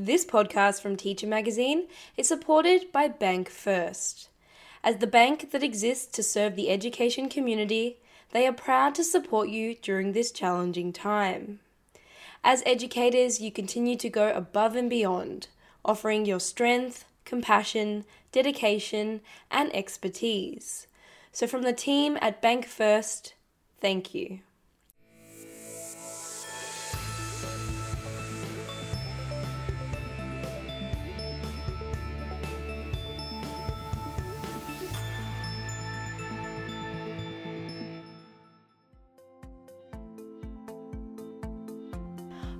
This podcast from Teacher Magazine is supported by Bank First. As the bank that exists to serve the education community, they are proud to support you during this challenging time. As educators, you continue to go above and beyond, offering your strength, compassion, dedication, and expertise. So, from the team at Bank First, thank you.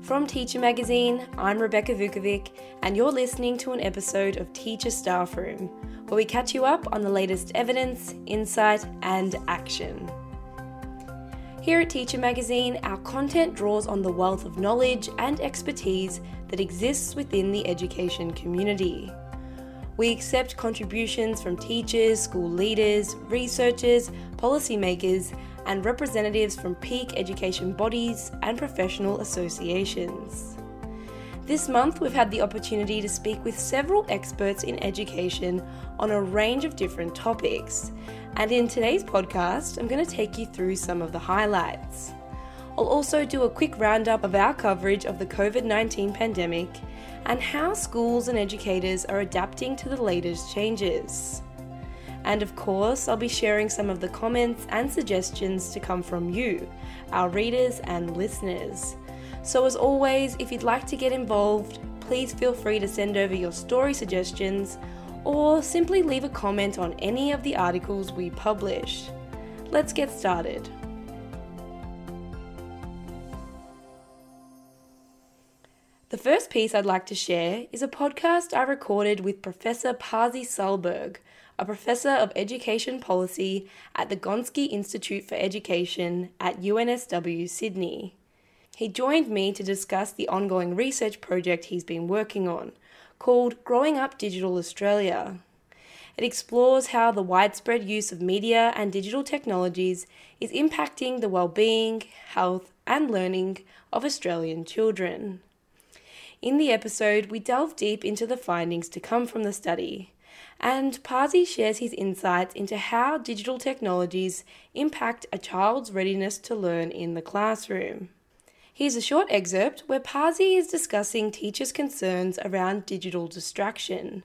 From Teacher Magazine, I'm Rebecca Vukovic, and you're listening to an episode of Teacher Staff Room, where we catch you up on the latest evidence, insight, and action. Here at Teacher Magazine, our content draws on the wealth of knowledge and expertise that exists within the education community. We accept contributions from teachers, school leaders, researchers, policymakers, and representatives from peak education bodies and professional associations. This month, we've had the opportunity to speak with several experts in education on a range of different topics. And in today's podcast, I'm going to take you through some of the highlights. I'll also do a quick roundup of our coverage of the COVID 19 pandemic and how schools and educators are adapting to the latest changes. And of course, I'll be sharing some of the comments and suggestions to come from you, our readers and listeners. So, as always, if you'd like to get involved, please feel free to send over your story suggestions or simply leave a comment on any of the articles we publish. Let's get started. The first piece I'd like to share is a podcast I recorded with Professor Pasi Sahlberg, a professor of education policy at the Gonski Institute for Education at UNSW Sydney. He joined me to discuss the ongoing research project he's been working on, called Growing Up Digital Australia. It explores how the widespread use of media and digital technologies is impacting the well-being, health, and learning of Australian children. In the episode, we delve deep into the findings to come from the study, and Pasi shares his insights into how digital technologies impact a child's readiness to learn in the classroom. Here's a short excerpt where Pasi is discussing teachers' concerns around digital distraction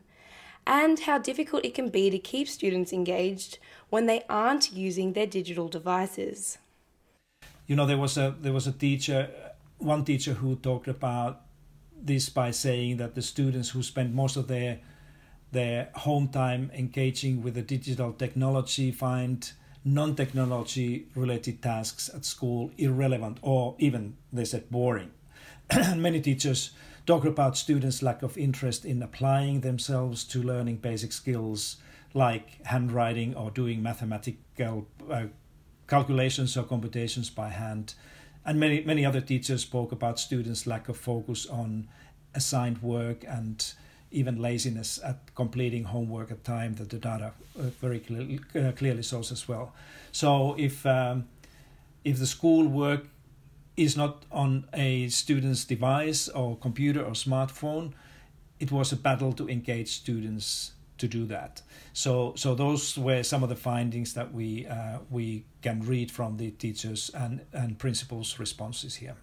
and how difficult it can be to keep students engaged when they aren't using their digital devices. You know, there was a there was a teacher, one teacher who talked about this by saying that the students who spend most of their their home time engaging with the digital technology find non-technology related tasks at school irrelevant or even they said boring. Many teachers talk about students lack of interest in applying themselves to learning basic skills like handwriting or doing mathematical uh, calculations or computations by hand and many many other teachers spoke about students lack of focus on assigned work and even laziness at completing homework at time that the data uh, very clearly, uh, clearly shows as well. So if um, if the school work is not on a student's device or computer or smartphone, it was a battle to engage students to do that. So so those were some of the findings that we uh, we can read from the teachers and and principals' responses here.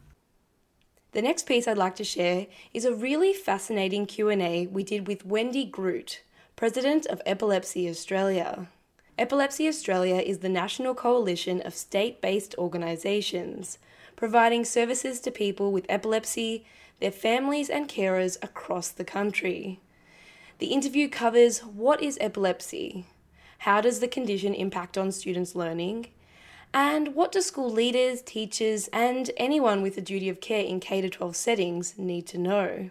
The next piece I'd like to share is a really fascinating Q&A we did with Wendy Groot, President of Epilepsy Australia. Epilepsy Australia is the national coalition of state-based organisations providing services to people with epilepsy, their families and carers across the country. The interview covers what is epilepsy, how does the condition impact on students' learning, and what do school leaders, teachers, and anyone with a duty of care in K 12 settings need to know?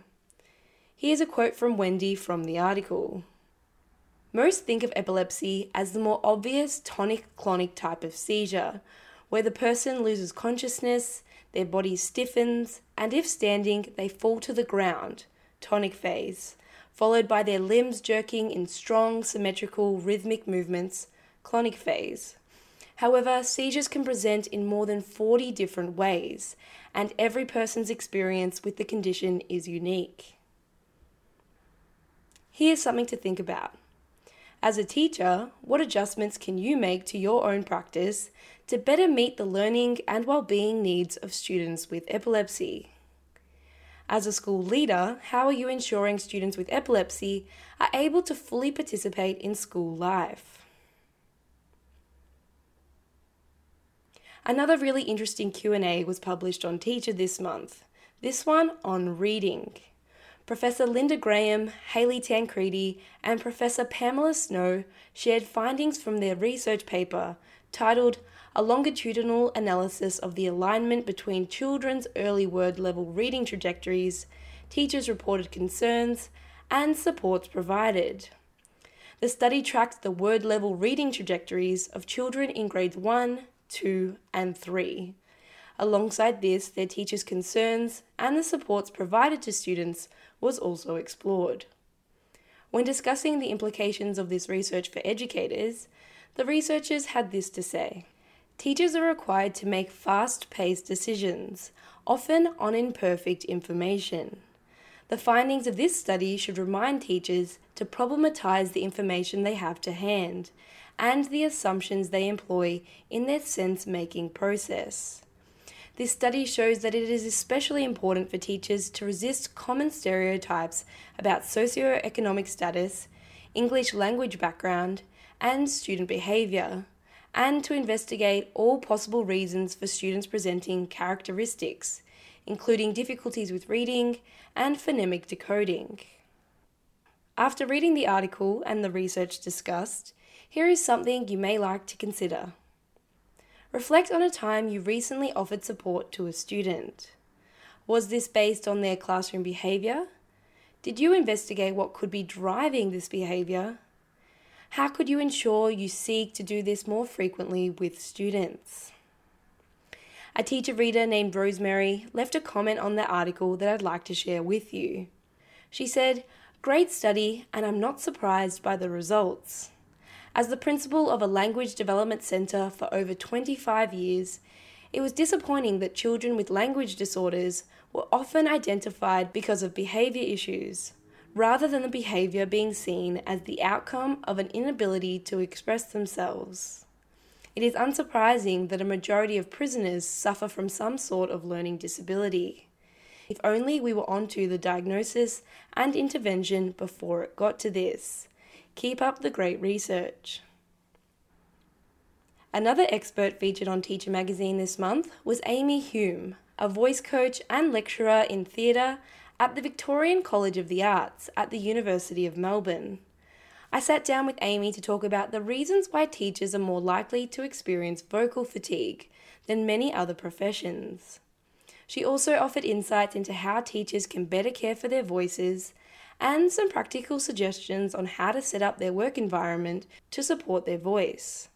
Here's a quote from Wendy from the article. Most think of epilepsy as the more obvious tonic clonic type of seizure, where the person loses consciousness, their body stiffens, and if standing, they fall to the ground, tonic phase, followed by their limbs jerking in strong, symmetrical, rhythmic movements, clonic phase. However, seizures can present in more than 40 different ways, and every person's experience with the condition is unique. Here's something to think about. As a teacher, what adjustments can you make to your own practice to better meet the learning and well-being needs of students with epilepsy? As a school leader, how are you ensuring students with epilepsy are able to fully participate in school life? Another really interesting Q&A was published on Teacher this month. This one on reading. Professor Linda Graham, Hayley Tancredi, and Professor Pamela Snow shared findings from their research paper titled A Longitudinal Analysis of the Alignment Between Children's Early Word Level Reading Trajectories, Teachers Reported Concerns, and Supports Provided. The study tracked the word level reading trajectories of children in grades 1, 2, and 3. Alongside this, their teachers' concerns and the supports provided to students was also explored. When discussing the implications of this research for educators, the researchers had this to say Teachers are required to make fast paced decisions, often on imperfect information. The findings of this study should remind teachers to problematize the information they have to hand and the assumptions they employ in their sense making process. This study shows that it is especially important for teachers to resist common stereotypes about socioeconomic status, English language background, and student behaviour, and to investigate all possible reasons for students presenting characteristics, including difficulties with reading and phonemic decoding. After reading the article and the research discussed, here is something you may like to consider. Reflect on a time you recently offered support to a student. Was this based on their classroom behaviour? Did you investigate what could be driving this behaviour? How could you ensure you seek to do this more frequently with students? A teacher reader named Rosemary left a comment on the article that I'd like to share with you. She said, Great study, and I'm not surprised by the results. As the principal of a language development centre for over 25 years, it was disappointing that children with language disorders were often identified because of behaviour issues, rather than the behaviour being seen as the outcome of an inability to express themselves. It is unsurprising that a majority of prisoners suffer from some sort of learning disability. If only we were onto the diagnosis and intervention before it got to this. Keep up the great research. Another expert featured on Teacher Magazine this month was Amy Hume, a voice coach and lecturer in theatre at the Victorian College of the Arts at the University of Melbourne. I sat down with Amy to talk about the reasons why teachers are more likely to experience vocal fatigue than many other professions. She also offered insights into how teachers can better care for their voices and some practical suggestions on how to set up their work environment to support their voice.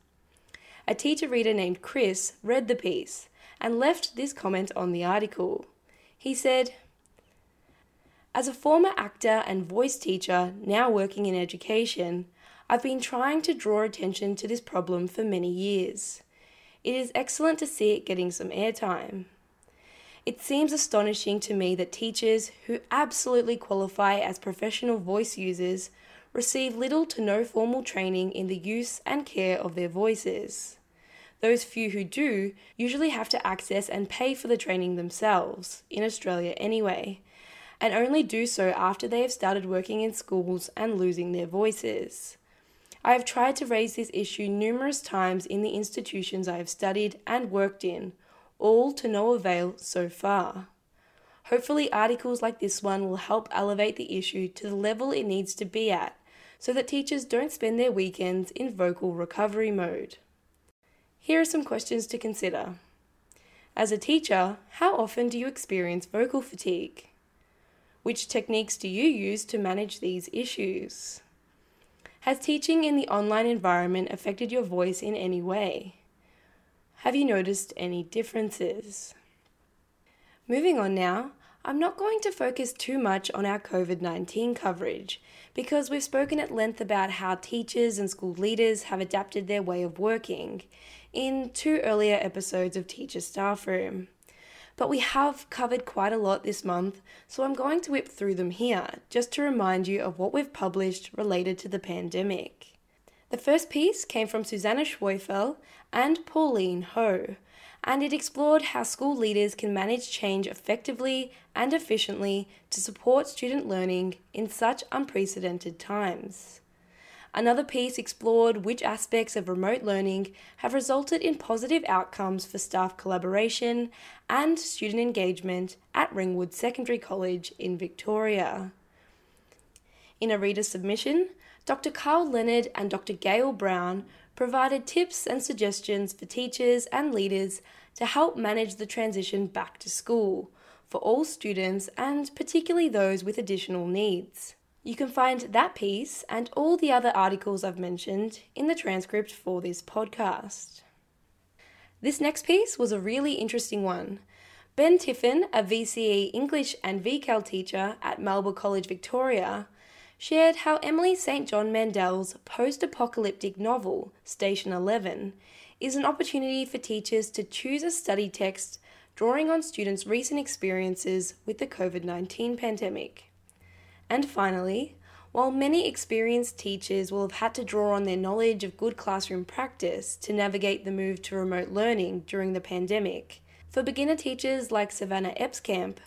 A teacher reader named Chris read the piece and left this comment on the article. He said, As a former actor and voice teacher now working in education, I've been trying to draw attention to this problem for many years. It is excellent to see it getting some airtime. It seems astonishing to me that teachers who absolutely qualify as professional voice users receive little to no formal training in the use and care of their voices. Those few who do usually have to access and pay for the training themselves, in Australia anyway, and only do so after they have started working in schools and losing their voices. I have tried to raise this issue numerous times in the institutions I have studied and worked in, all to no avail so far. Hopefully, articles like this one will help elevate the issue to the level it needs to be at so that teachers don't spend their weekends in vocal recovery mode. Here are some questions to consider. As a teacher, how often do you experience vocal fatigue? Which techniques do you use to manage these issues? Has teaching in the online environment affected your voice in any way? Have you noticed any differences? Moving on now, I'm not going to focus too much on our COVID 19 coverage because we've spoken at length about how teachers and school leaders have adapted their way of working in two earlier episodes of Teacher Staff Room. But we have covered quite a lot this month, so I'm going to whip through them here just to remind you of what we've published related to the pandemic. The first piece came from Susanna Schweifel and Pauline Ho, and it explored how school leaders can manage change effectively and efficiently to support student learning in such unprecedented times. Another piece explored which aspects of remote learning have resulted in positive outcomes for staff collaboration and student engagement at Ringwood Secondary College in Victoria. In a reader submission, Dr. Carl Leonard and Dr. Gail Brown provided tips and suggestions for teachers and leaders to help manage the transition back to school for all students and particularly those with additional needs. You can find that piece and all the other articles I've mentioned in the transcript for this podcast. This next piece was a really interesting one. Ben Tiffin, a VCE English and VCAL teacher at Melbourne College, Victoria, shared how Emily St. John Mandel's post apocalyptic novel, Station 11, is an opportunity for teachers to choose a study text drawing on students' recent experiences with the COVID 19 pandemic. And finally, while many experienced teachers will have had to draw on their knowledge of good classroom practice to navigate the move to remote learning during the pandemic, for beginner teachers like Savannah Epskamp,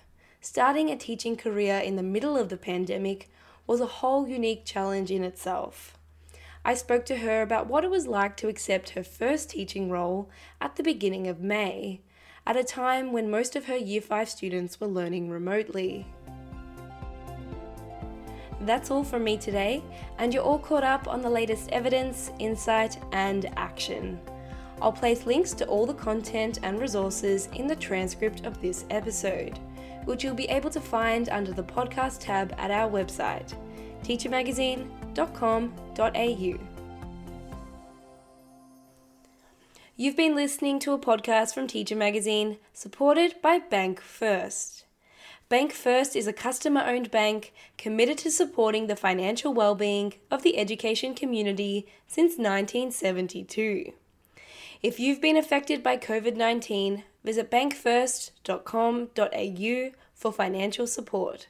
starting a teaching career in the middle of the pandemic was a whole unique challenge in itself. I spoke to her about what it was like to accept her first teaching role at the beginning of May, at a time when most of her Year 5 students were learning remotely. That's all from me today, and you're all caught up on the latest evidence, insight, and action. I'll place links to all the content and resources in the transcript of this episode, which you'll be able to find under the podcast tab at our website, teachermagazine.com.au. You've been listening to a podcast from Teacher Magazine, supported by Bank First. Bank First is a customer owned bank committed to supporting the financial well-being of the education community since 1972. If you've been affected by COVID 19, visit bankfirst.com.au for financial support.